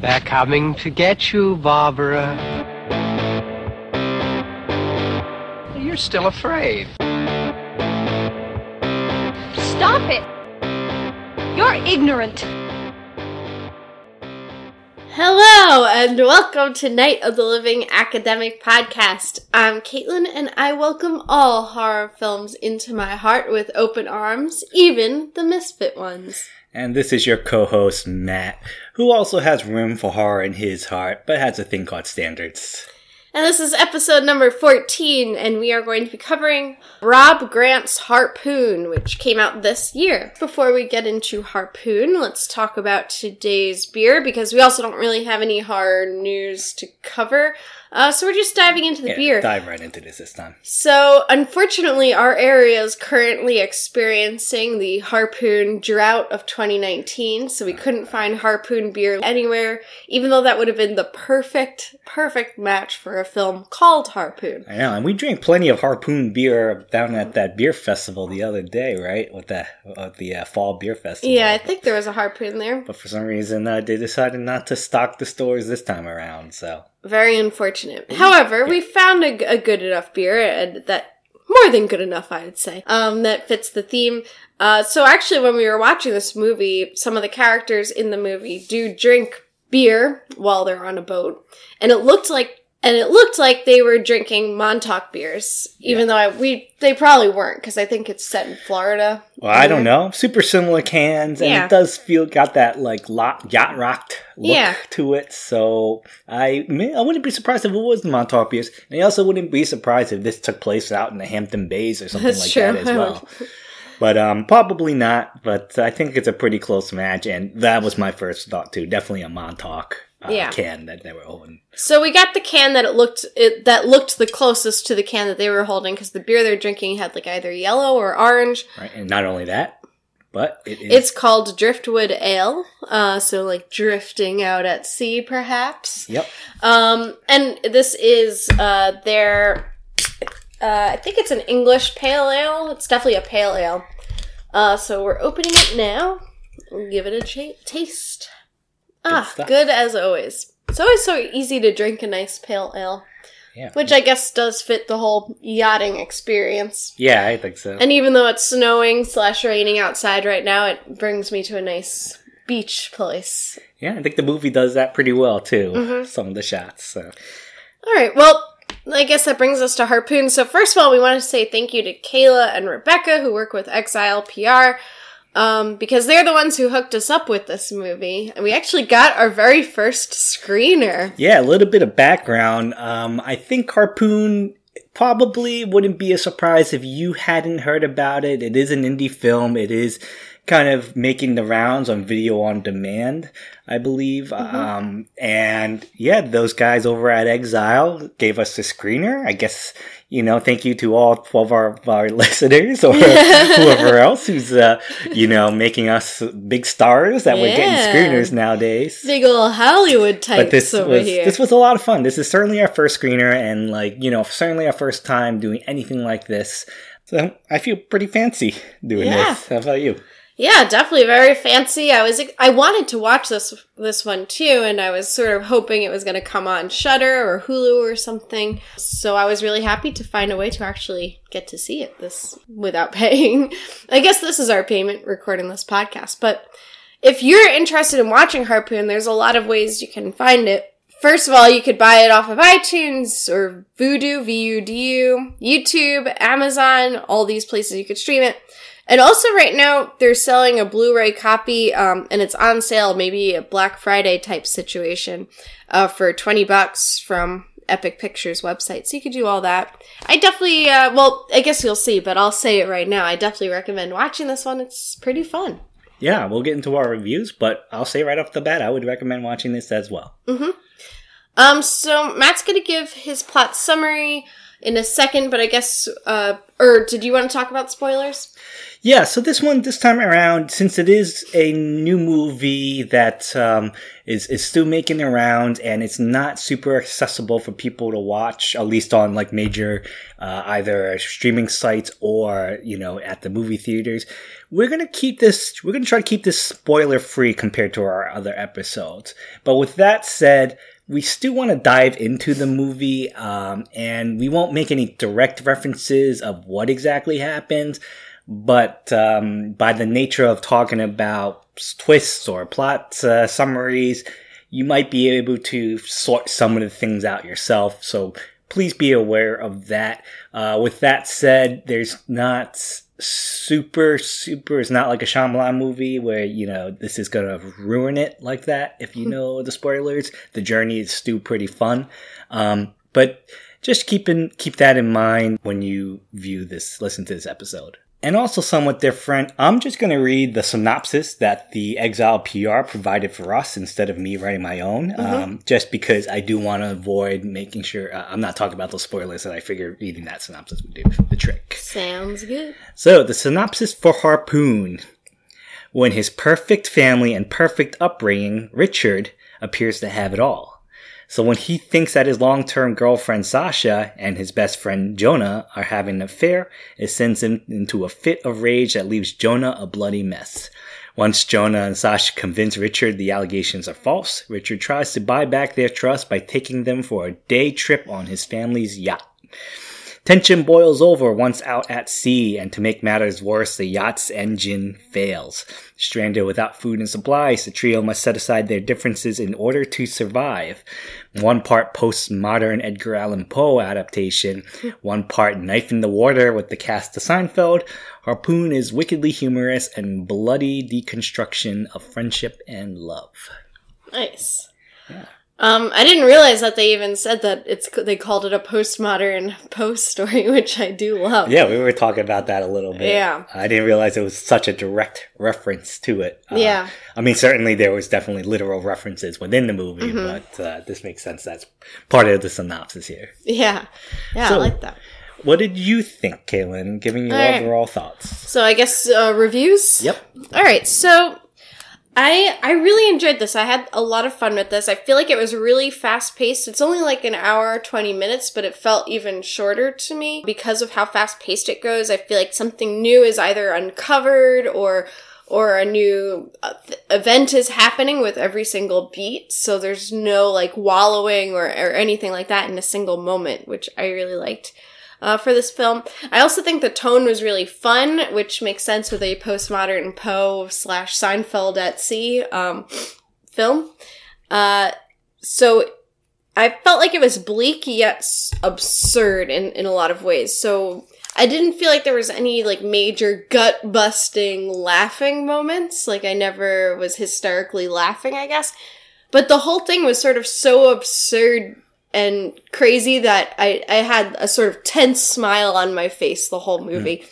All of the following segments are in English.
They're coming to get you, Barbara. You're still afraid. Stop it! You're ignorant. Hello, and welcome to Night of the Living Academic Podcast. I'm Caitlin, and I welcome all horror films into my heart with open arms, even the misfit ones. And this is your co host, Matt, who also has room for horror in his heart, but has a thing called standards. And this is episode number 14, and we are going to be covering Rob Grant's Harpoon, which came out this year. Before we get into Harpoon, let's talk about today's beer because we also don't really have any hard news to cover. Uh, so we're just diving into the Yeah, beer. Dive right into this this time. So, unfortunately, our area is currently experiencing the Harpoon drought of 2019, so we couldn't find Harpoon beer anywhere, even though that would have been the perfect, perfect match for a film called Harpoon. I know, and we drank plenty of harpoon beer down at that beer festival the other day, right? With the uh, the uh, fall beer festival. Yeah, I think there was a Harpoon there. But for some reason, uh, they decided not to stock the stores this time around. So Very unfortunate. However, we found a good enough beer, and that more than good enough, I would say, um, that fits the theme. Uh, so actually, when we were watching this movie, some of the characters in the movie do drink beer while they're on a boat, and it looked like. And it looked like they were drinking Montauk beers, even though I, we they probably weren't because I think it's set in Florida. Well, I don't know. Super similar cans, and Yeah. it does feel got that like lot, yacht rocked look Yeah. to it. So I I wouldn't be surprised if it was the Montauk beers, and I also wouldn't be surprised if this took place out in the Hampton Bays or something That's like true. that as well. But um, probably not. But I think it's a pretty close match, and that was my first thought too. Definitely a Montauk uh, Yeah. can that they were holding. So we got the can that it looked it, that looked the closest to the can that they were holding because the beer they're drinking had like either yellow or orange. Right, and not only that, but it is It's called Driftwood Ale, uh, so like drifting out at sea, perhaps. yep. Um, and this is uh, their, uh, I think it's an English pale ale. It's definitely a pale ale. Uh, so we're opening it now. We'll give it a cha- taste. Ah, stuff. good as always. It's always so easy to drink a nice pale ale, Yeah. which I guess does fit the whole yachting experience. Yeah, I think so. And even though it's snowing slash raining outside right now, it brings me to a nice beach place. yeah, I think the movie does that pretty well too. Mm-hmm. Some of the shots. So. All right, well, I guess that brings us to Harpoon. So, first of all, we want to say thank you to Kayla and Rebecca, who work with Exile PR, um, because they're the ones who hooked us up with this movie. And we actually got our very first screener. Yeah, a little bit of background. Um, I think Harpoon probably wouldn't be a surprise if you hadn't heard about it. It is an indie film. It is kind of making the rounds on video on demand, I believe. Um, and yeah, those guys over at Exile gave us a screener. I guess, you know, thank you to all 12 of our, of our listeners or whoever else who's, uh, you know, making us big stars that we're getting screeners nowadays Big ol' Hollywood types but this over was here. this was a lot of fun. This is certainly our first screener, and like you know, certainly our first time doing anything like this. So I feel pretty fancy doing Yeah. this. How about you? Yeah, definitely very fancy. I was I wanted to watch this this one too, and I was sort of hoping it was going to come on Shudder or Hulu or something. So I was really happy to find a way to actually get to see it this without paying. I guess this is our payment recording this podcast, but if you're interested in watching Harpoon, there's a lot of ways you can find it. First of all, you could buy it off of iTunes or Vudu, V-U-D-U, YouTube, Amazon, all these places you could stream it. And also right now, they're selling a Blu-ray copy, um, and it's on sale, maybe a Black Friday type situation, uh, for 20 bucks from Epic Pictures website. So you could do all that. I definitely, uh, well, I guess you'll see, but I'll say it right now. I definitely recommend watching this one. It's pretty fun. Yeah, we'll get into our reviews, but I'll say right off the bat, I would recommend watching this as well. Um, so Matt's gonna give his plot summary in a second, but I guess uh, Or did you want to talk about spoilers? Yeah, so this one, this time around, since it is a new movie that um, is is still making around and it's not super accessible for people to watch, at least on like major uh, either streaming sites or you know at the movie theaters, we're gonna keep this. We're gonna try to keep this spoiler free compared to our other episodes. But with that said, we still want to dive into the movie, um, and we won't make any direct references of what exactly happens but um, by the nature of talking about twists or plot uh, summaries, you might be able to sort some of the things out yourself. So please be aware of that. Uh, with that said, there's not super, super, it's not like a Shyamalan movie where, you know, this is gonna ruin it like that if you know the spoilers. The journey is still pretty fun. Um, but just keep in, keep that in mind when you view this, listen to this episode and also somewhat different. I'm just going to read the synopsis that the Exile PR provided for us instead of me writing my own, mm-hmm. um, just because I do want to avoid making sure uh, I'm not talking about those spoilers that I figure reading that synopsis would do the trick. Sounds good. So, the synopsis for Harpoon. When his perfect family and perfect upbringing, Richard, appears to have it all. So when he thinks that his long-term girlfriend Sasha and his best friend Jonah are having an affair, it sends him into a fit of rage that leaves Jonah a bloody mess. Once Jonah and Sasha convince Richard the allegations are false, Richard tries to buy back their trust by taking them for a day trip on his family's yacht. Tension boils over once out at sea, and to make matters worse, the yacht's engine fails. Stranded without food and supplies, the trio must set aside their differences in order to survive. One part postmodern Edgar Allan Poe adaptation, one part knife in the water with the cast of Seinfeld. Harpoon is wickedly humorous and bloody deconstruction of friendship and love. Nice. Yeah. Um, I didn't realize that they even said that it's they called it a postmodern Poe story, which I do love. Yeah, we were talking about that a little bit. Yeah, I didn't realize it was such a direct reference to it. Uh, yeah, I mean, certainly there was definitely literal references within the movie, mm-hmm. but uh, this makes sense. That's part of the synopsis here. Yeah, yeah, so, I like that. What did you think, Kaylin? Giving your overall thoughts. So I guess uh, reviews. Yep. All right, so I I really enjoyed this. I had a lot of fun with this. I feel like it was really fast paced. It's only like an hour, 20 minutes, but it felt even shorter to me because of how fast paced it goes. I feel like something new is either uncovered or or a new uh, event is happening with every single beat. So there's no like wallowing or, or anything like that in a single moment, which I really liked uh, for this film. I also think the tone was really fun, which makes sense with a postmodern Poe slash Seinfeld at sea um, film. Uh, so I felt like it was bleak yet absurd in, in a lot of ways. So I didn't feel like there was any like major gut busting laughing moments. Like I never was hysterically laughing, I guess. But the whole thing was sort of so absurd and crazy that I, I had a sort of tense smile on my face the whole movie. Mm.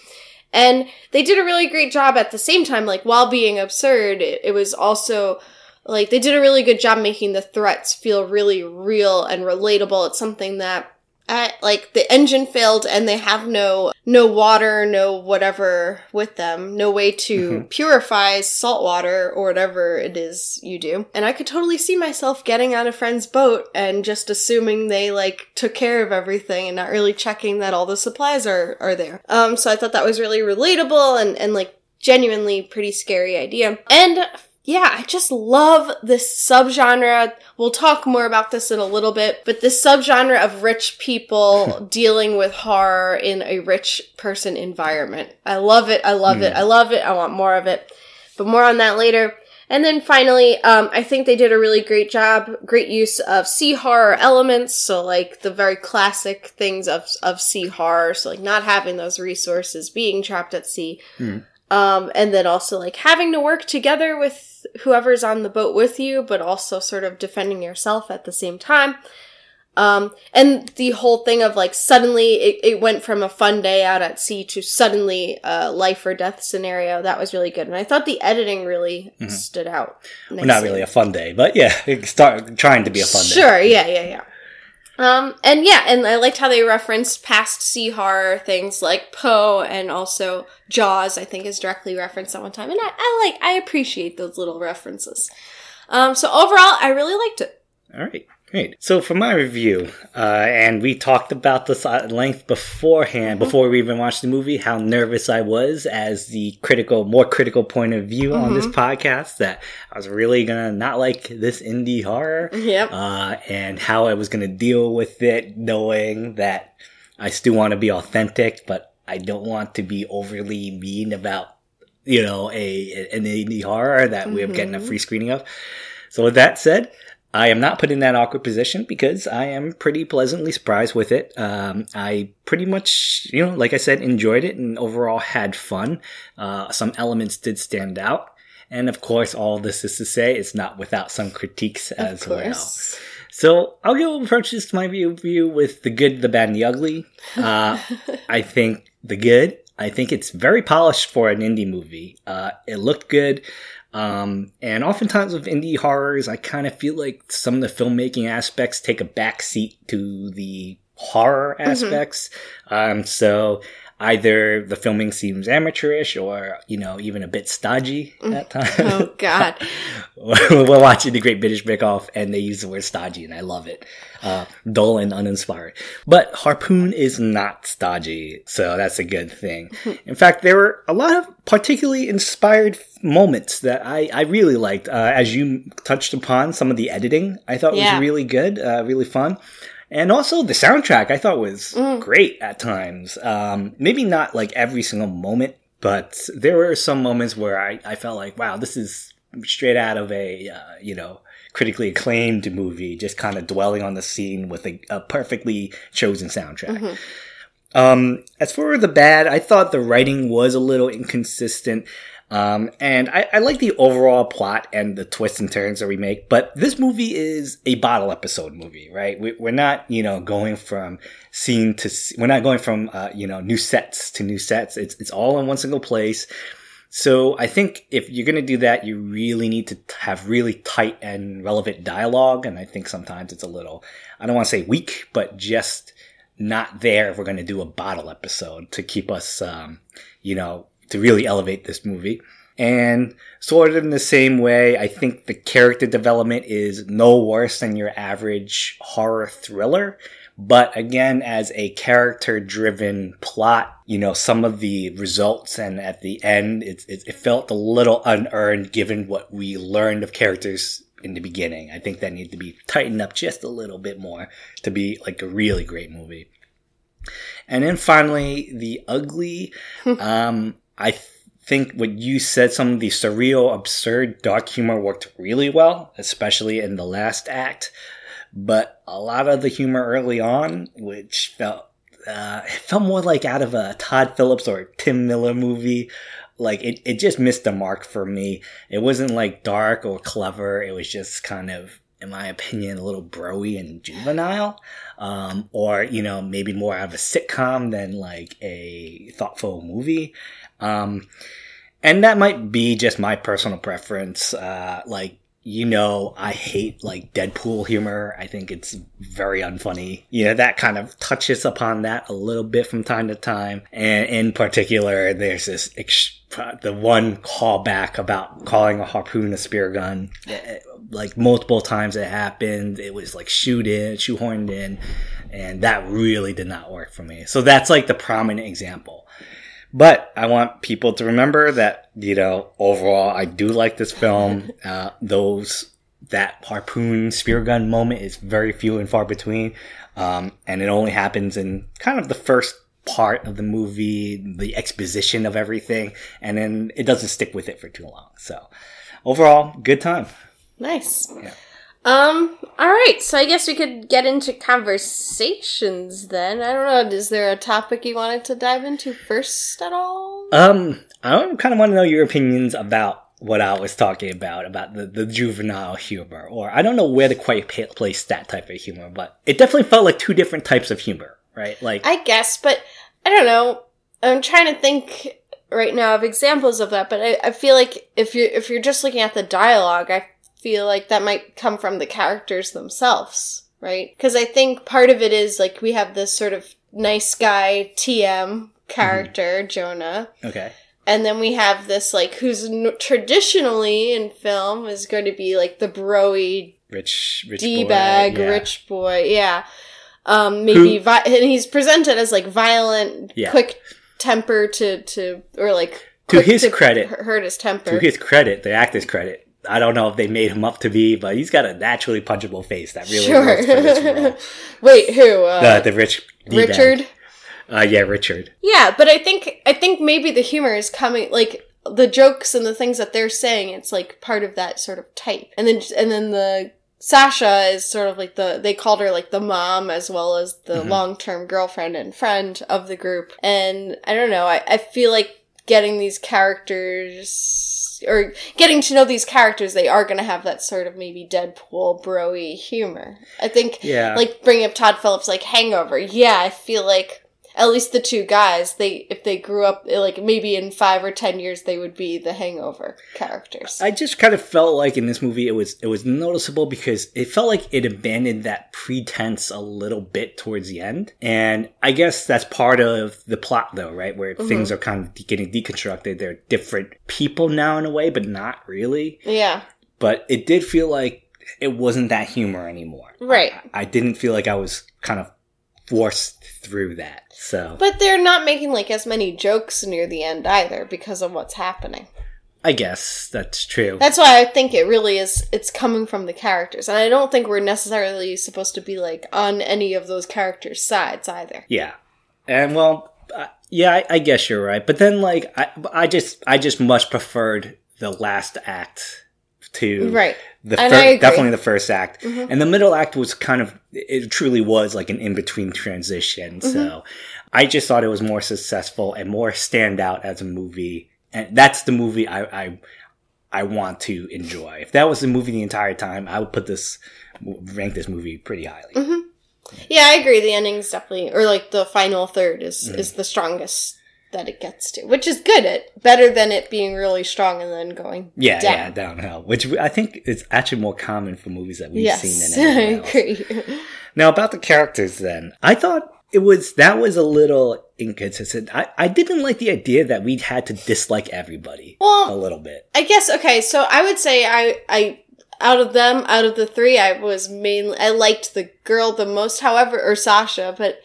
And they did a really great job at the same time, like while being absurd, it, it was also like they did a really good job making the threats feel really real and relatable. It's something that at, like the engine failed and they have no no water, no whatever with them, no way to mm-hmm. purify salt water or whatever it is you do. And I could totally see myself getting on a friend's boat and just assuming they like took care of everything and not really checking that all the supplies are are there. Um so I thought that was really relatable and and like genuinely pretty scary idea. And yeah, I just love this subgenre. We'll talk more about this in a little bit, but this subgenre of rich people dealing with horror in a rich person environment. I love it. I love mm. it. I love it. I want more of it. But more on that later. And then finally, um, I think they did a really great job, great use of sea horror elements. So like the very classic things of, of sea horror. So like not having those resources, being trapped at sea. Mm. Um, and then also like having to work together with whoever's on the boat with you, but also sort of defending yourself at the same time. Um, and the whole thing of like suddenly it, it went from a fun day out at sea to suddenly a life or death scenario. That was really good. And I thought the editing really mm-hmm. stood out. Well, not really a fun day, but yeah, start trying to be a fun sure, day. Sure, yeah, yeah, yeah. Um, and yeah, and I liked how they referenced past sea horror things like Poe and also Jaws. I think is directly referenced at one time, and I, I like I appreciate those little references. Um, so overall, I really liked it. All right. Great. So for my review, uh, and we talked about this at length beforehand, before we even watched the movie, how nervous I was as the critical, more critical point of view on this podcast, that I was really gonna not like this indie horror, Yep. uh, and how I was gonna deal with it, knowing that I still want to be authentic, but I don't want to be overly mean about, you know, a an indie horror that we're getting a free screening of. So with that said, I am not put in that awkward position because I am pretty pleasantly surprised with it. Um, I pretty much, you know, like I said, enjoyed it and overall had fun. Uh, some elements did stand out. And of course, all this is to say it's not without some critiques as of well. So I'll go approach this my view with the good, the bad, and the ugly. Uh, I think the good. I think it's very polished for an indie movie. Uh, it looked good. Um, and oftentimes with indie horrors, I kind of feel like some of the filmmaking aspects take a backseat to the horror aspects. Um, so either the filming seems amateurish or, you know, even a bit stodgy at times. Oh God. We're watching the Great British Bake Off, and they use the word stodgy, and I love it. Uh, dull and uninspired. But Harpoon is not stodgy, so that's a good thing. In fact, there were a lot of particularly inspired moments that I, I really liked. Uh, as you touched upon, some of the editing I thought Yeah. was really good, uh, really fun. And also the soundtrack I thought was great at times. Um, maybe not like every single moment, but there were some moments where I, I felt like, wow, this is straight out of a, uh, you know, critically acclaimed movie, just kind of dwelling on the scene with a, a perfectly chosen soundtrack. Um, as for the bad, I thought the writing was a little inconsistent. Um, and I, I like the overall plot and the twists and turns that we make, but this movie is a bottle episode movie, right? We, we're not, you know, going from scene to, we're not going from, uh, you know, new sets to new sets. It's, it's all in one single place. So I think if you're going to do that, you really need to have really tight and relevant dialogue. And I think sometimes it's a little, I don't want to say weak, but just not there if we're going to do a bottle episode to keep us, um, you know, to really elevate this movie. And sort of in the same way, I think the character development is no worse than your average horror thriller. But again, as a character driven plot, you know, some of the results and at the end, it, it, it felt a little unearned given what we learned of characters in the beginning. I think that needed to be tightened up just a little bit more to be like a really great movie. And then finally, the ugly. um, I th- think what you said, some of the surreal, absurd, dark humor worked really well, especially in the last act. But a lot of the humor early on, which felt uh, it felt more like out of a Todd Phillips or Tim Miller movie. Like it, it just missed the mark for me. It wasn't like dark or clever. It was just kind of, in my opinion, a little broy and juvenile. Um, or, you know, maybe more out of a sitcom than like a thoughtful movie. Um, and that might be just my personal preference. Uh, like, you know, I hate like Deadpool humor. I think it's very unfunny. You know, that kind of touches upon that a little bit from time to time. And in particular, there's this, ex- the one callback about calling a harpoon a spear gun. Eh, Like multiple times it happened. It was like shoot in, shoehorned in. And that really did not work for me. So that's like the prominent example. But I want people to remember that, you know, overall, I do like this film. Uh, those, that harpoon spear gun moment is very few and far between. Um, and it only happens in kind of the first part of the movie, the exposition of everything, and then it doesn't stick with it for too long. So overall, good time. Nice. Yeah. Um, all right, so I guess we could get into conversations then. I don't know, is there a topic you wanted to dive into first at all? Um, I kind of want to know your opinions about what I was talking about, about the, the juvenile humor, or I don't know where to quite place that type of humor, but it definitely felt like two different types of humor, right? Like, I guess, but I don't know. I'm trying to think right now of examples of that, but I, I feel like if you're, if you're just looking at the dialogue, I feel like that might come from the characters themselves. right? Because I think part of it is like we have this sort of nice guy TM character, Jonah. Okay. And then we have this like who's n- traditionally in film is going to be like the broy Rich, rich d boy, bag yeah. rich boy, yeah. Um, maybe vi- and he's presented as like violent, Yeah. quick temper to to or like To his credit. hurt his temper. To his credit, the actor's credit, I don't know if they made him up to be, but he's got a naturally punchable face that really works for this role. Wait, who? Uh, The, the rich D-bag. Richard. Uh, yeah, Richard. Yeah, but I think I think maybe the humor is coming like the jokes and the things that they're saying. It's like part of that sort of type, and then and then the Sasha is sort of like the they called her like the mom as well as the Mhm. long term girlfriend and friend of the group. And I don't know, I, I feel like getting these characters or getting to know these characters, they are going to have that sort of maybe Deadpool broy humor. I think Yeah. like bringing up Todd Phillips like Hangover. Yeah, I feel like at least the two guys, they if they grew up like maybe in five or ten years they would be the Hangover characters. I just kind of felt like in this movie it was it was noticeable because it felt like it abandoned that pretense a little bit towards the end, and I guess that's part of the plot, though, right? Where mm-hmm. things are kind of getting deconstructed. They're different people now in a way, but not really. yeah, But it did feel like it wasn't that humor anymore. right. I didn't feel like I was kind of forced through that. So But they're not making like as many jokes near the end either because of what's happening. I guess that's true. That's why I think it really is. It's coming from the characters, and I don't think we're necessarily supposed to be like on any of those characters' sides either. Yeah, and well, uh, yeah, I, I guess you're right. But then, like, I, I just, I just much preferred the last act to Right. The And fir- I agree. Mm-hmm. definitely the first act, and the middle act was kind of, it truly was like an in between transition. Mm-hmm. So, I just thought it was more successful and more standout as a movie, and that's the movie I, I, I want to enjoy. If that was the movie the entire time, I would put this, rank this movie pretty highly. Mm-hmm. Yeah, I agree. The ending's definitely, or like the final third is Mm-hmm. is the strongest that it gets to, which is good. It better than it being really strong and then going Yeah, down. yeah, downhill, which I think is actually more common for movies that we've Yes, seen I than anything else. agree. Now about the characters, then I thought it was that was a little inconsistent. I, I didn't like the idea that we had to dislike everybody Well, a little bit. I guess okay. So I would say I I out of them, out of the three, I was mainly I liked the girl the most. However, or Sasha, but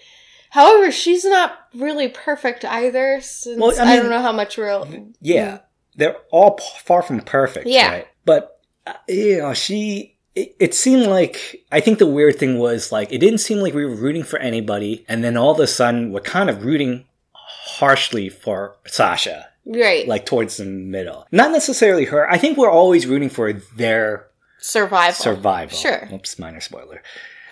however, she's not really perfect either. Since Well, I mean, I, don't know how much real. Yeah, they're all far from perfect. Yeah. right? but uh, you know, she. It, it seemed like I think the weird thing was like it didn't seem like we were rooting for anybody, and then all of a sudden we're kind of rooting harshly for Sasha. Right, like towards the middle. Not necessarily her. I think we're always rooting for their survival. survival. Sure. Oops, minor spoiler,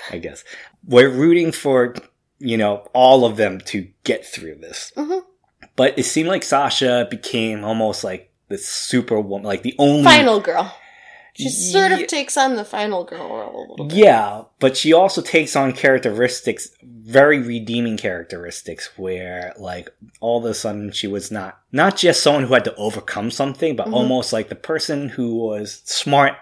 I guess. We're rooting for, you know, all of them to get through this. Mhm. But it seemed like Sasha became almost like the superwoman, like the only. Final girl. She sort of takes on the final girl role a little bit. Yeah, but she also takes on characteristics, very redeeming characteristics, where like all of a sudden she was not not just someone who had to overcome something, but Mhm. almost like the person who was smart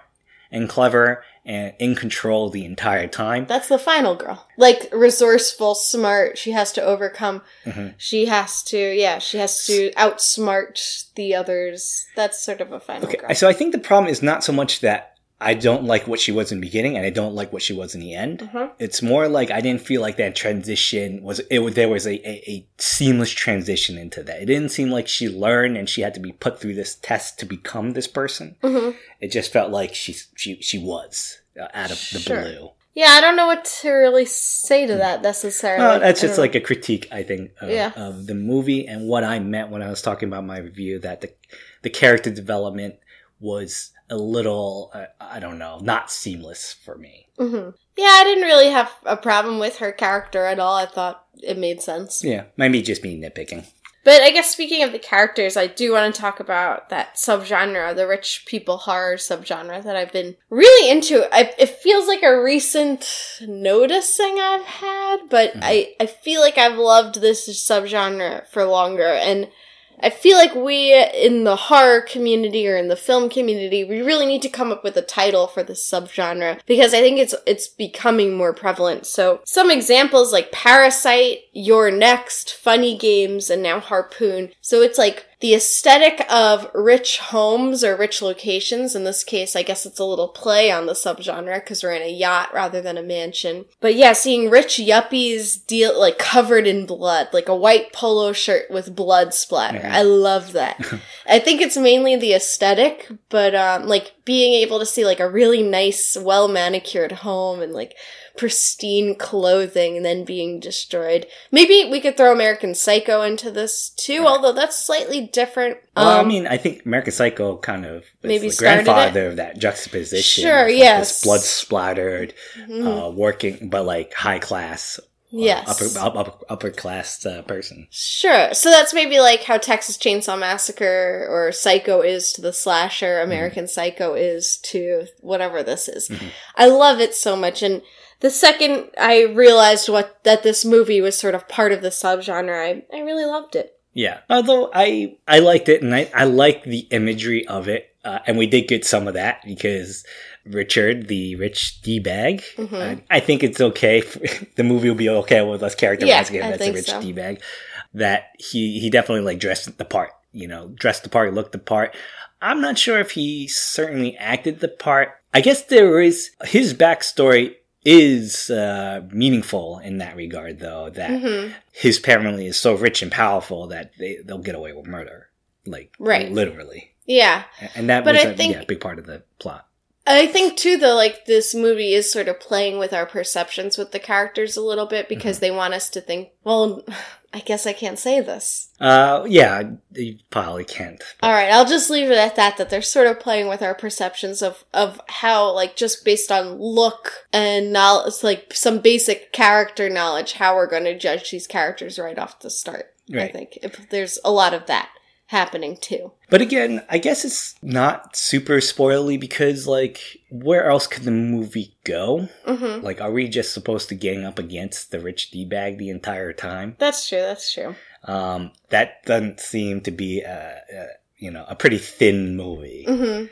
and clever and in control the entire time. That's the final girl. Like resourceful, smart. She has to overcome. Mhm. She has to, yeah, she has to outsmart the others. That's sort of a final Okay, girl. so I think the problem is not so much that I don't like what she was in the beginning and I don't like what she was in the end. Mhm. It's more like I didn't feel like that transition was it. was- There was a, a, a seamless transition into that. It didn't seem like she learned and she had to be put through this test to become this person. Mhm. It just felt like she she she was uh, out of the Sure. blue. Yeah, I don't know what to really say to that necessarily. Well, that's just like a critique, I think, of, Yeah. of the movie and what I meant when I was talking about my review. That the the character development was a little, uh, I don't know, not seamless for me. Mhm. Yeah, I didn't really have a problem with her character at all. I thought it made sense. Yeah, maybe just me nitpicking. But I guess speaking of the characters, I do want to talk about that subgenre, the rich people horror subgenre that I've been really into. I, it feels like a recent noticing I've had, but I, I feel like I've loved this subgenre for longer. And I feel like we in the horror community or in the film community, we really need to come up with a title for this subgenre because I think it's it's becoming more prevalent. So some examples like Parasite, You're Next, Funny Games, and now Harpoon. So it's like the aesthetic of rich homes or rich locations. In this case, I guess it's a little play on the subgenre because we're in a yacht rather than a mansion. But yeah, seeing rich yuppies deal like covered in blood, like a white polo shirt with blood splatter. I love that. I think it's mainly the aesthetic, but um, like being able to see like a really nice, well manicured home and like pristine clothing and then being destroyed. Maybe we could throw American Psycho into this too, although that's slightly different. Well, I Um, mean, I think American Psycho kind of is Maybe the grandfather of that juxtaposition. Sure, like, yes. This blood splattered, mhm. uh, working, but like high class, uh, yes. upper, upper, upper class uh, person. Sure. So that's maybe like how Texas Chainsaw Massacre or Psycho is to the slasher, American Psycho is to whatever this is. Mhm. I love it so much. And the second I realized what that this movie was sort of part of the subgenre, I, I really loved it. Yeah. Although I I liked it and I I liked the imagery of it, uh, and we did get some of that because Richard, the rich d bag, Mhm. uh, I think it's okay. the movie will be okay with us characterizing Yeah, him as a rich so. d bag. That he he definitely like dressed the part. You know, dressed the part, looked the part. I'm not sure if he certainly acted the part. I guess there is his backstory is uh, meaningful in that regard, though. That hmm his family is so rich and powerful that they they'll get away with murder, like Right. literally, Yeah. and that But was I a think- yeah, big part of the plot. I think too though like this movie is sort of playing with our perceptions with the characters a little bit because Mm-hmm. they want us to think, well, I guess I can't say this. Uh, yeah, you probably can't. All right, I'll just leave it at that. That they're sort of playing with our perceptions of of how, like, just based on look and knowledge, like some basic character knowledge, how we're going to judge these characters right off the start. I think if there's a lot of that happening too. But again, I guess it's not super spoily because, like, where else could the movie go? hmm Like, are we just supposed to gang up against the rich d bag the entire time? That's true. That's true. Um, that doesn't seem to be a, a you know a pretty thin movie. hmm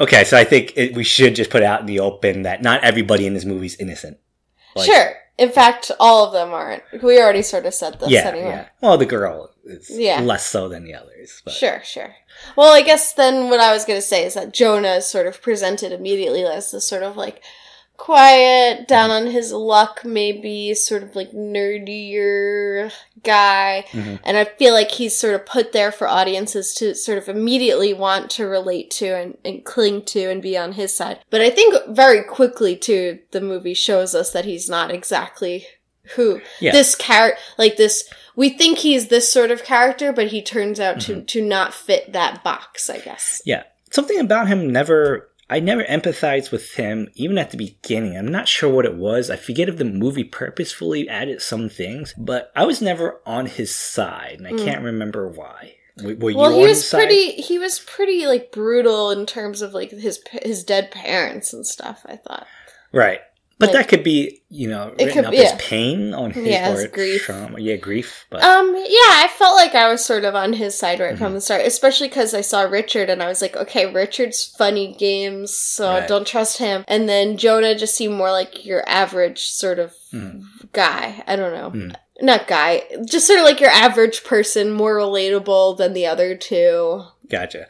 Okay, so I think it, we should just put out in the open that not everybody in this movie is innocent. Like- sure. In fact, all of them aren't. We already sort of said this yeah, anyway. yeah. Well, the girl is Yeah. less so than the others. But. Sure, sure. Well, I guess then what I was going to say is that Jonah is sort of presented immediately as this sort of like quiet, down on his luck, maybe sort of like nerdier guy. Mhm. And I feel like he's sort of put there for audiences to sort of immediately want to relate to and, and cling to and be on his side. But I think very quickly, too, the movie shows us that he's not exactly who Yeah. this character, like this, we think he's this sort of character, but he turns out to, Mm-hmm. to not fit that box, I guess. Yeah. Something about him never. I never empathized with him, even at the beginning. I'm not sure what it was. I forget if the movie purposefully added some things, but I was never on his side, and I can't remember why. Were you Hmm. Well, on he his was side? pretty, he was pretty, like, brutal in terms of, like, his, his dead parents and stuff, I thought. Right. But Like- that could be, you know, It written could- up yeah. as pain on his Yeah, as grief. trauma. Yeah, grief. But Um, yeah, I felt like I was sort of on his side right Mm-hmm. from the start, especially because I saw Richard and I was like, okay, Richard's funny games, so Right. don't trust him. And then Jonah just seemed more like your average sort of Mhm. guy. I don't know. Mm. Not guy, just sort of like your average person, more relatable than the other two. Gotcha.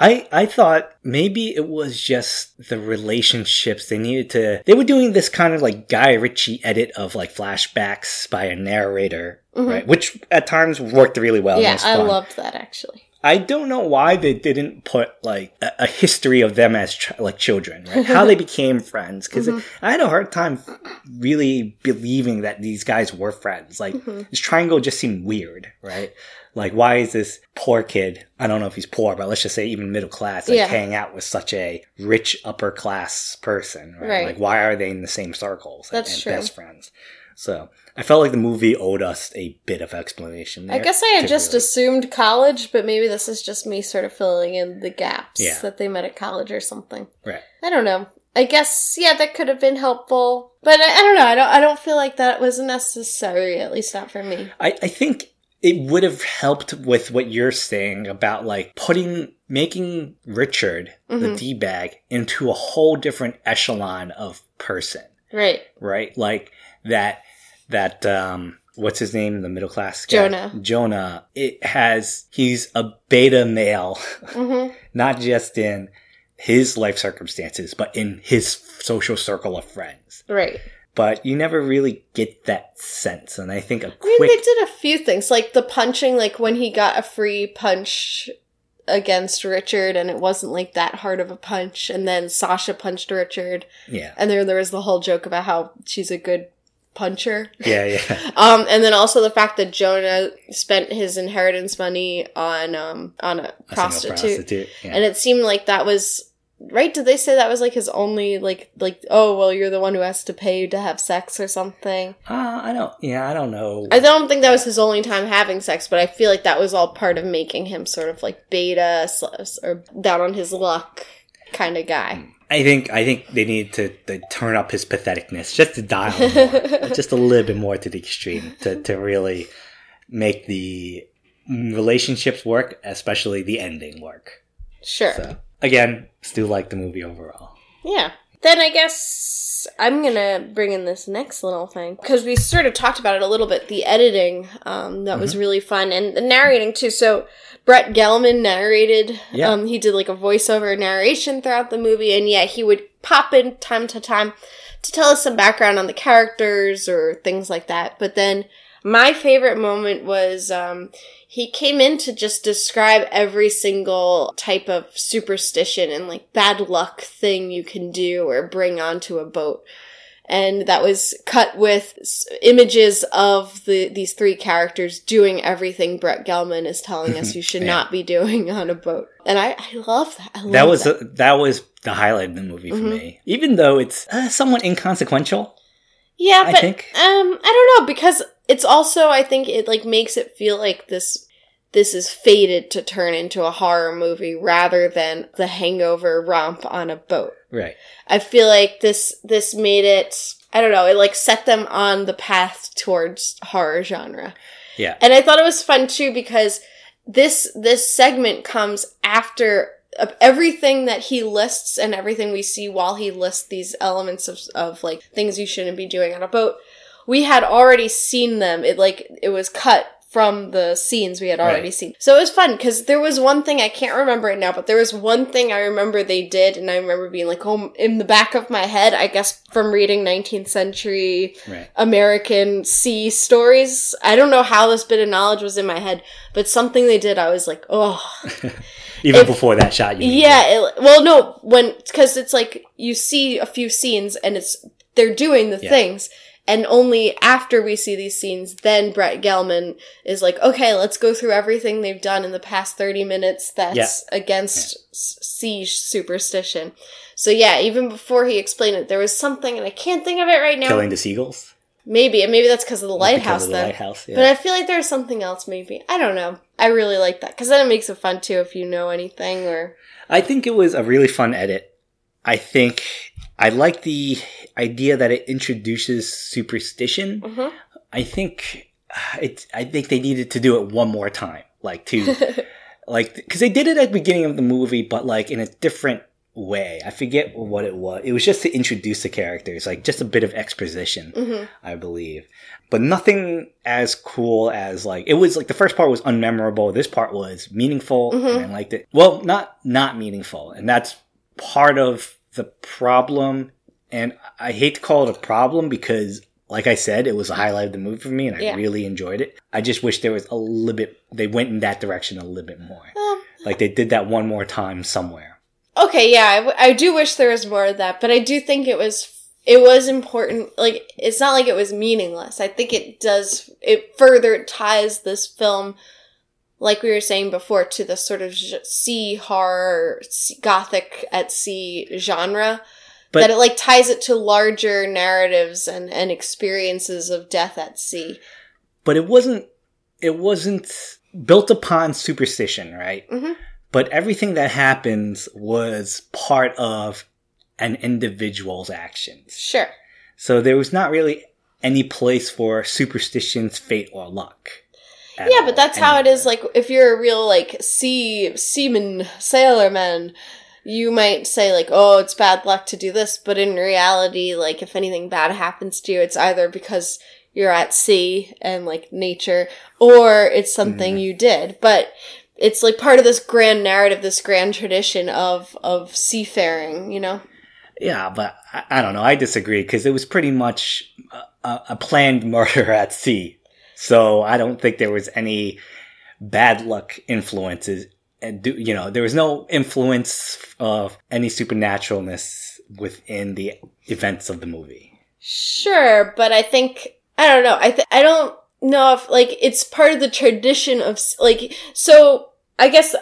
I I thought maybe it was just the relationships they needed to. They were doing this kind of like Guy Ritchie edit of like flashbacks by a narrator, Mhm. right? Which at times worked really well. yeah, I loved that actually. I don't know why they didn't put like a, a history of them as ch- like children, right? How they became friends. Because Mm-hmm. I had a hard time really believing that these guys were friends. Like Mm-hmm. this triangle just seemed weird, right? Like why is this poor kid? I don't know if he's poor, but let's just say even middle class, like Yeah. hanging out with such a rich upper class person, right? Right. Like why are they in the same circles and, That's and true. best friends? So I felt like the movie owed us a bit of explanation. I guess I had just assumed college, but maybe this is just me sort of filling in the gaps Yeah. that they met at college or something. right. I don't know. I guess yeah, that could have been helpful, but I, I don't know. I don't. I don't feel like that was necessary. At least not for me. I, I think it would have helped with what you're saying about like putting making Richard the mm-hmm. D bag into a whole different echelon of person, Right. right? Like that that um what's his name? The middle class guy? Jonah. Jonah. It has he's a beta male, Mm-hmm. not just in his life circumstances, but in his social circle of friends. Right. But you never really get that sense, and I think a I mean, they did a few things, like the punching, like when he got a free punch against Richard, and it wasn't like that hard of a punch, and then Sasha punched Richard, yeah, and then there was the whole joke about how she's a good puncher. yeah, yeah. Um, and then also the fact that Jonah spent his inheritance money on um on a A prostitute, prostitute. Yeah. and it seemed like that was right. Did they say that was like his only like like oh well you're the one who has to pay to have sex or something? Uh, I don't. Yeah, I don't know. I don't think that was his only time having sex, but I feel like that was all part of making him sort of like beta or down on his luck kind of guy. I think I think they need to, to turn up his patheticness just to dial more, just a little bit more to the extreme to to really make the relationships work, especially the ending work. Sure. So again, still like the movie overall. Yeah. Then I guess I'm gonna bring in this next little thing because we sort of talked about it a little bit. The editing um, that was really fun and the narrating too. So Brett Gelman narrated. Yeah. Um, he did like a voiceover narration throughout the movie, and yeah, he would pop in time to time to tell us some background on the characters or things like that. But then my favorite moment was um, he came in to just describe every single type of superstition and like bad luck thing you can do or bring onto a boat. And that was cut with images of the these three characters doing everything Brett Gelman is telling us you should Yeah. not be doing on a boat. And I, I love that. I love That was that. a, that was the highlight of the movie for Mhm. me, even though it's uh, somewhat inconsequential. Yeah, I but think. um, I don't know because it's also I think it like makes it feel like this this is fated to turn into a horror movie rather than the Hangover romp on a boat. Right. I feel like this this made it. I don't know. It like set them on the path towards horror genre. Yeah. And I thought it was fun too because this this segment comes after uh, everything that he lists and everything we see while he lists these elements of of like things you shouldn't be doing on a boat. We had already seen them. It like it was cut from the scenes we had already Right. seen. So it was fun because there was one thing I can't remember it now, but there was one thing I remember they did, and I remember being like, "Oh!" In the back of my head, I guess from reading 19th century Right. American sea stories. I don't know how this bit of knowledge was in my head, but something they did, I was like, oh, Even If- before that shot, you yeah. It, well, no, when because it's like you see a few scenes and it's they're doing the Yeah. things, and only after we see these scenes, then Brett Gelman is like, okay, let's go through everything they've done in the past thirty minutes that's Yeah. against s sea superstition. So yeah, even before he explained it, there was something, and I can't think of it right now. killing the seagulls. Maybe, and maybe that's because of the lighthouse. of the then, lighthouse. Yeah. but I feel like there's something else. Maybe I don't know. I really like that because then it makes it fun too if you know anything or I think it was a really fun edit. I think I like the idea that it introduces superstition. Mhm. I think uh, it. I think they needed to do it one more time, like to like because they did it at the beginning of the movie, but like in a different way. I forget what it was. It was just to introduce the characters, like just a bit of exposition, Mhm. I believe. But nothing as cool as like it was like the first part was unmemorable. This part was meaningful Mhm. and I liked it. Well, not not meaningful, and that's part of the problem. And I hate to call it a problem because, like I said, it was a highlight of the movie for me, and I Yeah. really enjoyed it. I just wish there was a little bit. They went in that direction a little bit more. Um, Like they did that one more time somewhere. okay, yeah, I, w- I do wish there was more of that, but I do think it was it was important. Like it's not like it was meaningless. I think it does it further ties this film, like we were saying before, to the sort of sea horror, gothic at sea genre. But- that it like ties it to larger narratives and and experiences of death at sea. But it wasn't. It wasn't built upon superstition, right? Mhm. But everything that happens was part of an individual's actions. Sure. So there was not really any place for superstitions, fate, or luck. Yeah, but that's how it is. Like, if you're a real like sea seaman, sailorman, you might say like, "Oh, it's bad luck to do this," but in reality, like, if anything bad happens to you, it's either because you're at sea and like nature, or it's something Mm. you did. But it's like part of this grand narrative, this grand tradition of of seafaring. You know? Yeah, but I, I don't know. I disagree because it was pretty much a, a planned murder at sea. So I don't think there was any bad luck influences. And you know, there was no influence of any supernaturalness within the events of the movie. Sure, but I think I don't know. I th- I don't know if like it's part of the tradition of like so. I guess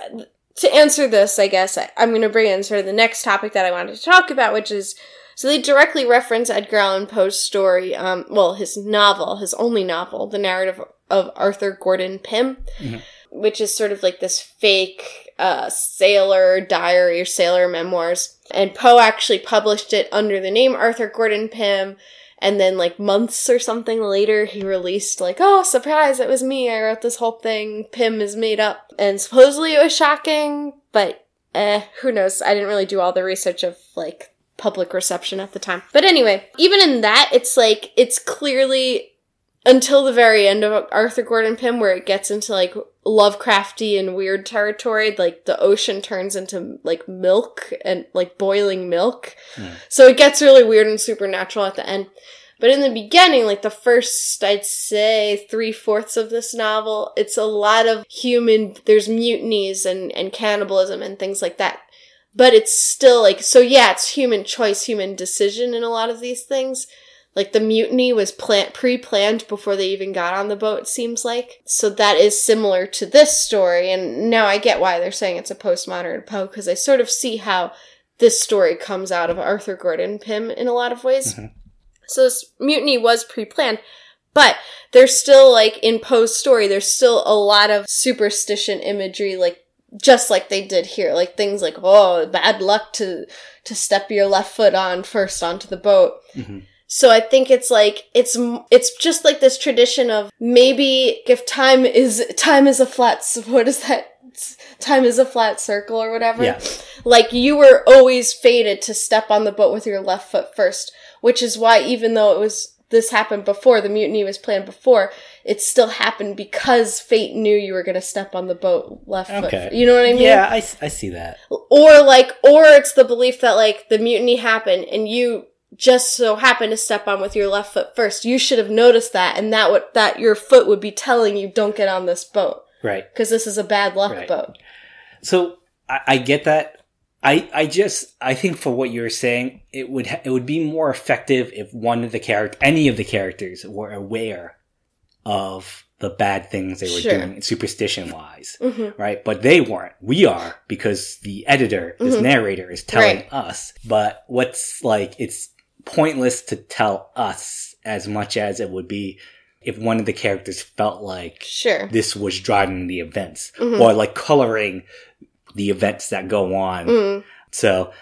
to answer this, I guess I, I'm going to bring in sort of the next topic that I wanted to talk about, which is so they directly reference Edgar Allan Poe's story, um, well, his novel, his only novel, the narrative of Arthur Gordon Pym, which is sort of like this fake uh, sailor diary or sailor memoirs. And Poe actually published it under the name Arthur Gordon Pym. And then, like, months or something later, he released, like, oh, surprise, it was me. I wrote this whole thing. Pym is made up. And supposedly it was shocking, but eh, who knows? I didn't really do all the research of, like, public reception at the time. But anyway, even in that, it's like, it's clearly until the very end of Arthur Gordon Pym, where it gets into like Lovecrafty and weird territory, like the ocean turns into like milk and like boiling milk. Hmm. So it gets really weird and supernatural at the end. But in the beginning, like the first, I'd say three fourths of this novel, it's a lot of human, there's mutinies and, and cannibalism and things like that. But it's still like, so yeah, it's human choice, human decision in a lot of these things. Like the mutiny was plan- pre-planned before they even got on the boat, it seems like. So that is similar to this story. And now I get why they're saying it's a postmodern Poe, because I sort of see how this story comes out of Arthur Gordon Pym in a lot of ways. Mm-hmm. So this mutiny was pre-planned, but there's still like in Poe's story, there's still a lot of superstition imagery, like just like they did here, like things like oh, bad luck to to step your left foot on first onto the boat. Mm-hmm. So I think it's like it's it's just like this tradition of maybe if time is time is a flat what is that time is a flat circle or whatever. Yeah. Like you were always fated to step on the boat with your left foot first, which is why even though it was this happened before the mutiny was planned before, it still happened because fate knew you were going to step on the boat left Okay. foot. You know what I mean? Yeah, I, I see that. or like or it's the belief that like the mutiny happened and you just so happened to step on with your left foot first you should have noticed that and that would that your foot would be telling you don't get on this boat Right. because this is a bad luck Right. boat So I, I get that. I I just I think for what you're saying, it would ha- it would be more effective if one of the character, any of the characters, were aware of the bad things they were Sure. doing, superstition wise, Mhm. right? But they weren't. We are because the editor, this Mhm. narrator, is telling Right. us. But what's like, it's pointless to tell us as much as it would be if one of the characters felt like sure this was driving the events Mhm. or like coloring the events that go on. Mm. So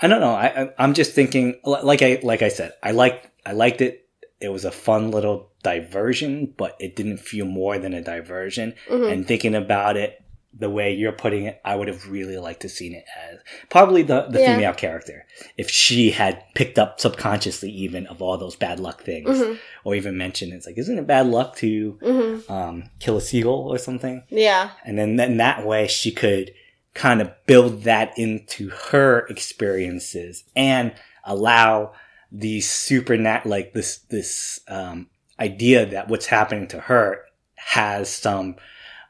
I don't know. I, I I'm just thinking like I like I said, I liked I liked it. It was a fun little diversion, but it didn't feel more than a diversion. Mhm. And thinking about it the way you're putting it, I would have really liked to seen it as probably the, the Yeah. female character. If she had picked up subconsciously even of all those bad luck things. Mhm. Or even mentioned it's like, isn't it bad luck to Mhm. um, kill a seagull or something? yeah and then then that way she could kind of build that into her experiences and allow these supernat like this this um, idea that what's happening to her has some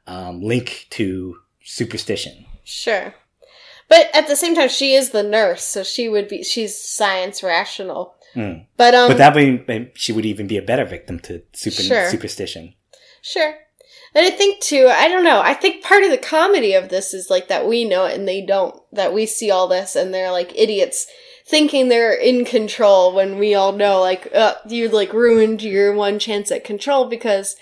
um, link to superstition. sure but at the same time she is the nurse so she would be she's science rational Mm. but um but that way she would even be a better victim to super, Sure. superstition. Sure. And I think too, I don't know, I think part of the comedy of this is like that we know it and they don't. That we see all this and they're like idiots thinking they're in control when we all know like uh, you like ruined your one chance at control because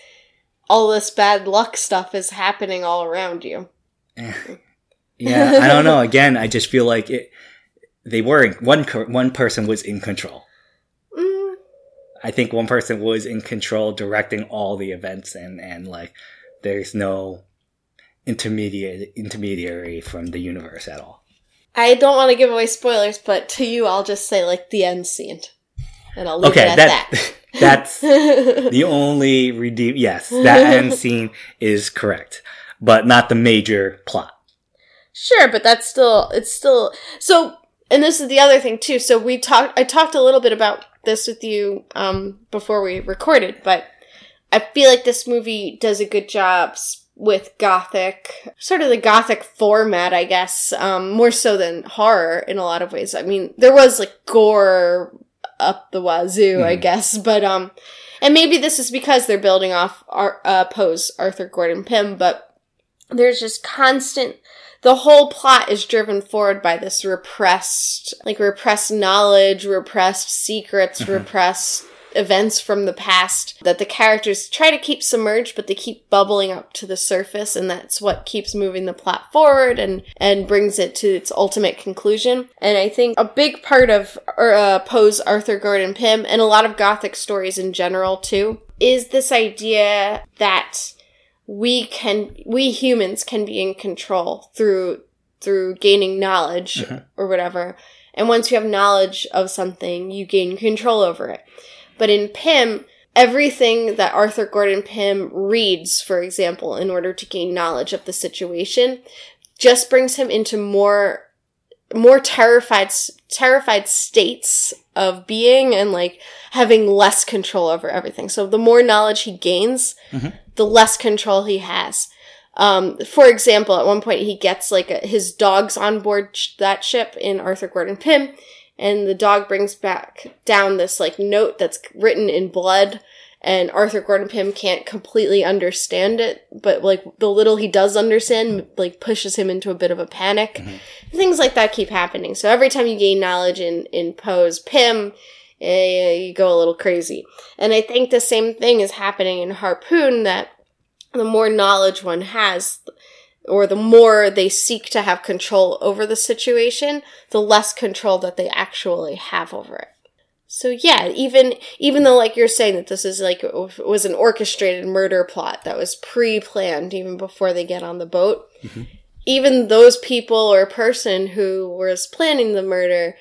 all this bad luck stuff is happening all around you. Yeah, I don't know. Again, I just feel like it. They were one one person was in control. Mm, I think one person was in control, directing all the events and and like there's no intermediate intermediary from the universe at all. I don't want to give away spoilers, but to you, I'll just say like the end scene, and I'll leave Okay, it at that, that's the only redeem. Yes, that end scene is correct, but not the major plot. Sure, but that's still it's still so and this is the other thing too. So we talked I talked a little bit about this with you um before we recorded, but I feel like this movie does a good job s- with gothic sort of the gothic format, I guess, um more so than horror in a lot of ways. I mean, there was like gore up the wazoo, I Mhm. guess, but um and maybe this is because they're building off Ar- uh, Poe's Arthur Gordon Pym, but there's just constant the whole plot is driven forward by this repressed like repressed knowledge repressed secrets Mhm. repressed events from the past that the characters try to keep submerged but they keep bubbling up to the surface and that's what keeps moving the plot forward and and brings it to its ultimate conclusion. And i think a big part of uh, poe's arthur gordon pym and a lot of gothic stories in general too is this idea that we can we humans can be in control through through gaining knowledge Mhm. or whatever. And once you have knowledge of something you gain control over it but in pym everything that arthur gordon pym reads for example in order to gain knowledge of the situation just brings him into more more terrified terrified states of being and like having less control over everything so the more knowledge he gains the less control he has. Um, for example, at one point he gets like a, his dogs on board sh- that ship in Arthur Gordon Pym, and the dog brings back down this like note that's written in blood, and Arthur Gordon Pym can't completely understand it, but like the little he does understand, like pushes him into a bit of a panic. Things like that keep happening. So every time you gain knowledge in in Poe's Pym, eh, you go a little crazy. And I think the same thing is happening in Harpoon that the more knowledge one has, or the more they seek to have control over the situation, the less control that they actually have over it. So yeah, even even though like you're saying that this is like was an orchestrated murder plot that was pre-planned even before they get on the boat, mm-hmm. even those people or person who was planning the murder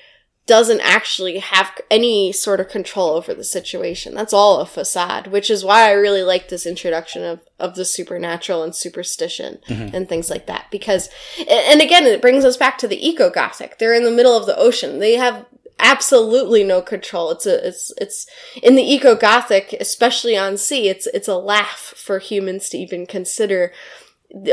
doesn't actually have any sort of control over the situation. That's all a facade, which is why I really like this introduction of, of the supernatural and superstition mm-hmm. and things like that. Because, and again, it brings us back to the eco gothic. They're in the middle of the ocean. They have absolutely no control. It's a, it's, it's in the eco gothic, especially on sea. It's, it's a laugh for humans to even consider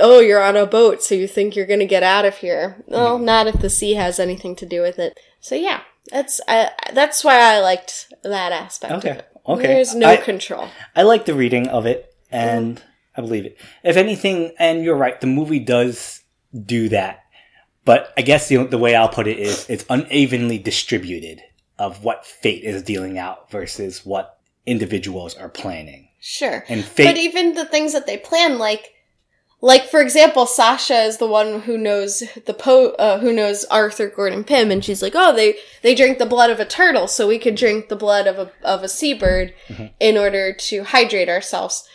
oh, you're on a boat, so you think you're going to get out of here. Well, not if the sea has anything to do with it. So yeah, that's uh, that's why I liked that aspect Okay. of it. Okay. There's no I- control. I like the reading of it, and I believe it. If anything, and you're right, the movie does do that. But I guess the the way I'll put it is it's unevenly distributed of what fate is dealing out versus what individuals are planning. Sure. And fate, But even the things that they plan, like, like for example, Sasha is the one who knows the po, uh, who knows Arthur Gordon Pym, and she's like, oh, they they drink the blood of a turtle, so we could drink the blood of a of a seabird in order to hydrate ourselves.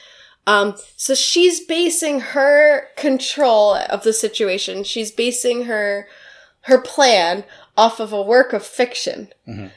Um, so she's basing her control of the situation. She's basing her her plan off of a work of fiction.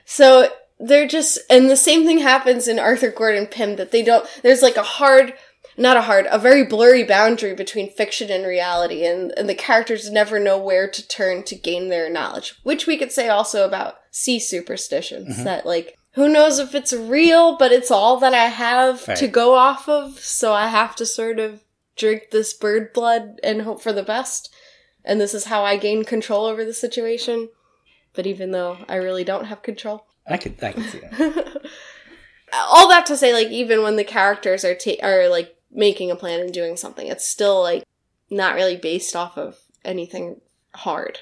So they're just, and the same thing happens in Arthur Gordon Pym that they don't, there's like a hard, not a hard, a very blurry boundary between fiction and reality, and, and the characters never know where to turn to gain their knowledge, which we could say also about sea superstitions, mm-hmm. that like, who knows if it's real, but it's all that I have to go off of, so I have to sort of drink this bird blood and hope for the best. And this is how I gain control over the situation. But even though I really don't have control, I could I could see that. all that to say, like even when the characters are ta- are like making a plan and doing something, it's still like not really based off of anything hard.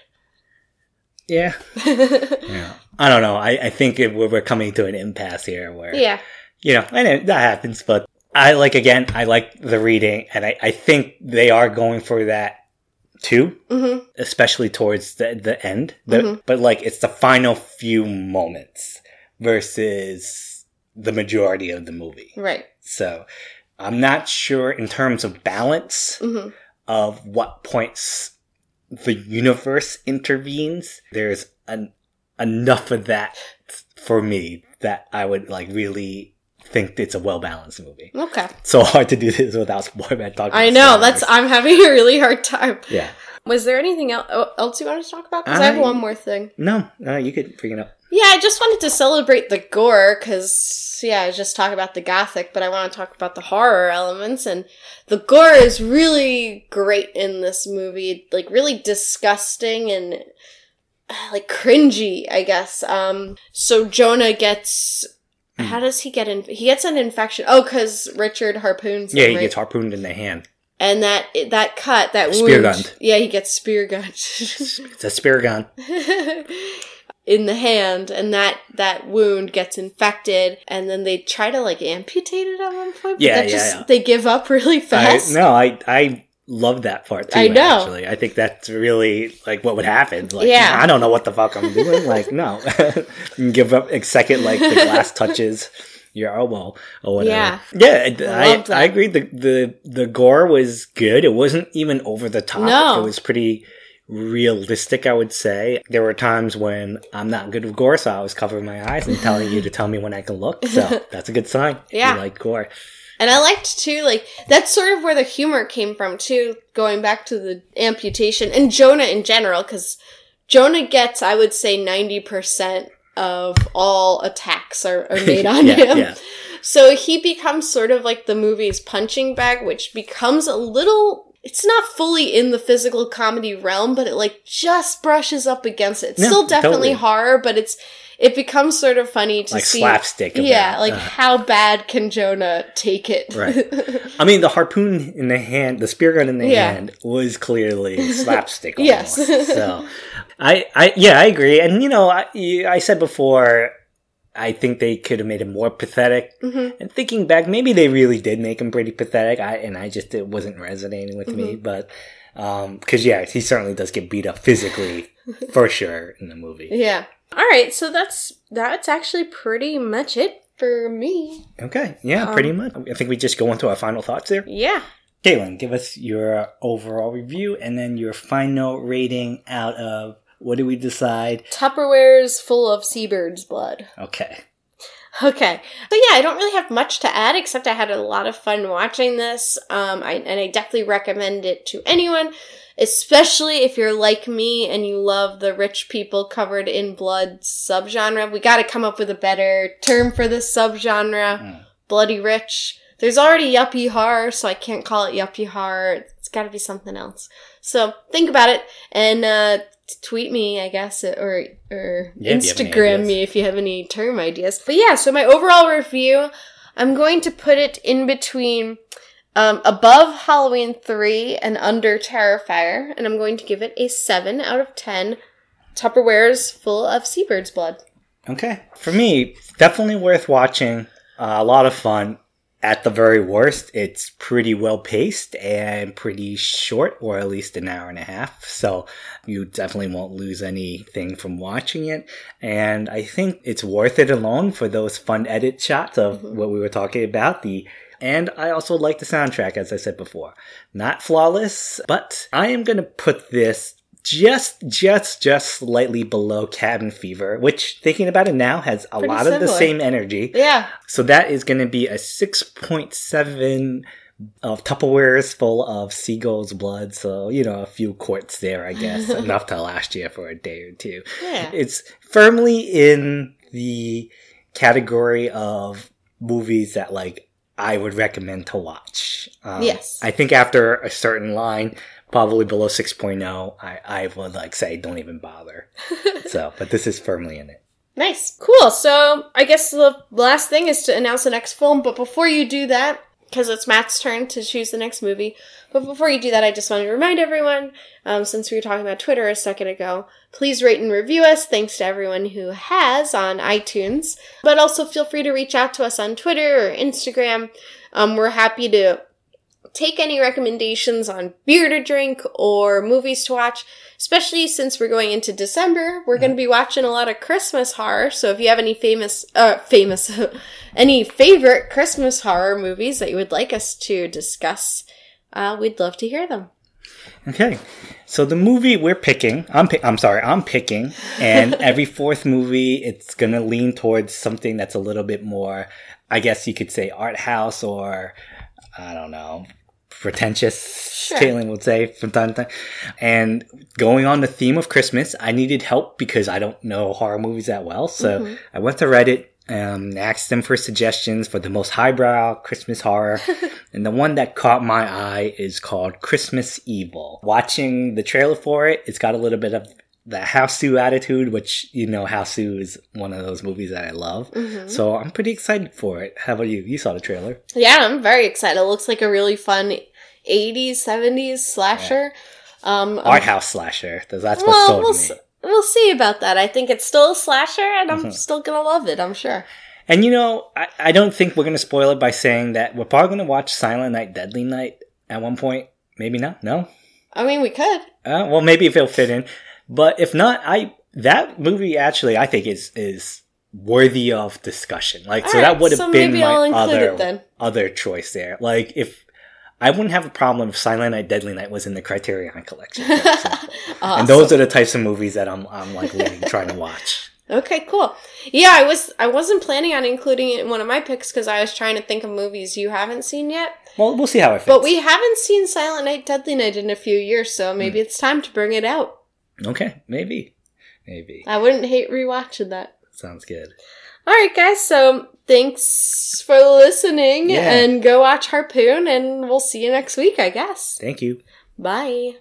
yeah. Yeah. I don't know. I, I think it, we're, we're coming to an impasse here where yeah, you know, and it, that happens, but I like, again, I like the reading, and I, I think they are going for that too, hmm especially towards the, the end. The- Mhm. But like, it's the final few moments versus the majority of the movie. right. So I'm not sure in terms of balance Mhm. of what points the universe intervenes. There's an, enough of that for me that I would like really think it's a well balanced movie. Okay. So hard to do this without spoiling. Talking I know. That's I'm having a really hard time. yeah. Was there anything else, else you wanted to talk about? Because I have one more thing. No, no, you could bring it up. Yeah, I just wanted to celebrate the gore because, yeah, I just talk about the gothic, but I want to talk about the horror elements. And the gore is really great in this movie. Like, really disgusting and, uh, like, cringy, I guess. Um, so Jonah gets. Hmm. How does he get in? He gets an infection. Oh, because Richard harpoons him, Yeah, he right? gets harpooned in the hand. and that that cut, that Spear wound. gunned. Yeah, he gets spear gunned. It's a spear gun. in the hand and that that wound gets infected and then they try to like amputate it at one point but Yeah, yeah, just yeah. they give up really I, fast no, I I love that part too. I know. Actually, I think that's really like what would happen. Like, Yeah. I don't know what the fuck I'm doing. like, no, give up a second. Like the glass touches your elbow or whatever. Yeah. yeah. I that. I agree. The the the gore was good. It wasn't even over the top. No. it was pretty realistic. I would say there were times when I'm not good with gore, so I was covering my eyes and telling you to tell me when I can look. So that's a good sign. Yeah. you like gore. and i liked too like that's sort of where the humor came from too going back to the amputation and jonah in general because jonah gets i would say 90% of all attacks are, are made on yeah, him yeah. So he becomes sort of like the movie's punching bag, which becomes a little. It's not fully in the physical comedy realm, but it like just brushes up against it. It's No, still definitely totally. horror, but it's it becomes sort of funny to Like see. slapstick Yeah, that. like Uh. how bad can Jonah take it? Right. I mean, the harpoon in the hand, the spear gun in the Yeah. hand, was clearly slapstick. Yes. almost. so, I, I, yeah, I agree. And you know, I, I said before, I think they could have made him more pathetic. Mhm. And thinking back, maybe they really did make him pretty pathetic. I and I just it wasn't resonating with me. Mm-hmm. But because yeah, he certainly does get beat up physically for sure in the movie. yeah. All right, so that's that's actually pretty much it for me. Okay, yeah, Um, pretty much. I think we just go into our final thoughts there. Yeah. Caitlin, give us your overall review and then your final rating out of what do we decide? Tupperware's full of seabird's blood. Okay. Okay. So yeah, I don't really have much to add except I had a lot of fun watching this. Um, I, and I definitely recommend it to anyone, especially if you're like me and you love the rich people covered in blood subgenre. We gotta come up with a better term for this subgenre. Mm. Bloody rich. There's already yuppie horror, so I can't call it yuppie horror. It's gotta be something else. So think about it and, uh, tweet me, I guess, or, or Yeah, if you have any Instagram ideas. me if you have any term ideas. But yeah, so my overall review, I'm going to put it in between um, above Halloween 3 and under Terrifier, and I'm going to give it a 7 out of 10 Tupperwares full of seabird's blood. Okay. For me, definitely worth watching. Uh, a lot of fun. At the very worst, it's pretty well paced and pretty short, or at least an hour and a half. So you definitely won't lose anything from watching it. And I think it's worth it alone for those fun edit shots of mm-hmm. what we were talking about. The and I also like the soundtrack, as I said before. Not flawless, but I am gonna put this just, just, just slightly below Cabin Fever, which thinking about it now has a Pretty lot of the same energy. Yeah. So that is going to be a 6.7 of Tupperwares full of seagull's blood. So, you know, a few quarts there, I guess. enough to last you for a day or two. Yeah. It's firmly in the category of movies that, like, I would recommend to watch. Um, Yes. I think after a certain line, probably below 6.0, I, I would, like, say, don't even bother. so, but this is firmly in it. Nice. Cool. So I guess the last thing is to announce the next film, but before you do that, because it's Matt's turn to choose the next movie, but before you do that, I just want to remind everyone, um, since we were talking about Twitter a second ago, please rate and review us. Thanks to everyone who has on iTunes. But also feel free to reach out to us on Twitter or Instagram. Um, we're happy to take any recommendations on beer to drink or movies to watch, especially since we're going into December. We're going to be watching a lot of Christmas horror. So if you have any famous, uh, famous, any favorite Christmas horror movies that you would like us to discuss, uh, we'd love to hear them. Okay, so the movie we're picking, I'm pi- I'm sorry, I'm picking, and every fourth movie, it's gonna lean towards something that's a little bit more, I guess you could say, art house or I don't know, pretentious. Sure. Caitlin would say from time to time. And going on the theme of Christmas, I needed help because I don't know horror movies that well. So I went to Reddit um, asked them for suggestions for the most highbrow Christmas horror. and the one that caught my eye is called Christmas Evil. Watching the trailer for it, it's got a little bit of the Hausu attitude, which, you know, Hausu is one of those movies that I love. So I'm pretty excited for it. How about you? You saw the trailer. Yeah, I'm very excited. It looks like a really fun 80s, 70s slasher. Um, Art house slasher. That's what well, sold we'll, me. s- we'll see about that. I think it's still a slasher, and Mm-hmm. I'm still gonna love it. I'm sure. And you know, I, I don't think we're going to spoil it by saying that we're probably going to watch Silent Night, Deadly Night at one point. Maybe not. No. I mean, we could. Uh, well, maybe if it'll fit in, but if not, I that movie actually I think is is worthy of discussion. Like, so All that would have so been my other other choice there. Like, if I wouldn't have a problem if Silent Night, Deadly Night was in the Criterion collection, example. and those are the types of movies that I'm I'm like really trying to watch. Okay, cool. Yeah, I was I wasn't planning on including it in one of my picks because I was trying to think of movies you haven't seen yet. Well, we'll see how it fits. But we haven't seen Silent Night, Deadly Night in a few years, so maybe hmm. it's time to bring it out. Okay, maybe, maybe I wouldn't hate rewatching that. sounds good. All right, guys. So thanks for listening, Yeah. and go watch Harpoon, and we'll see you next week, I guess. Thank you. Bye.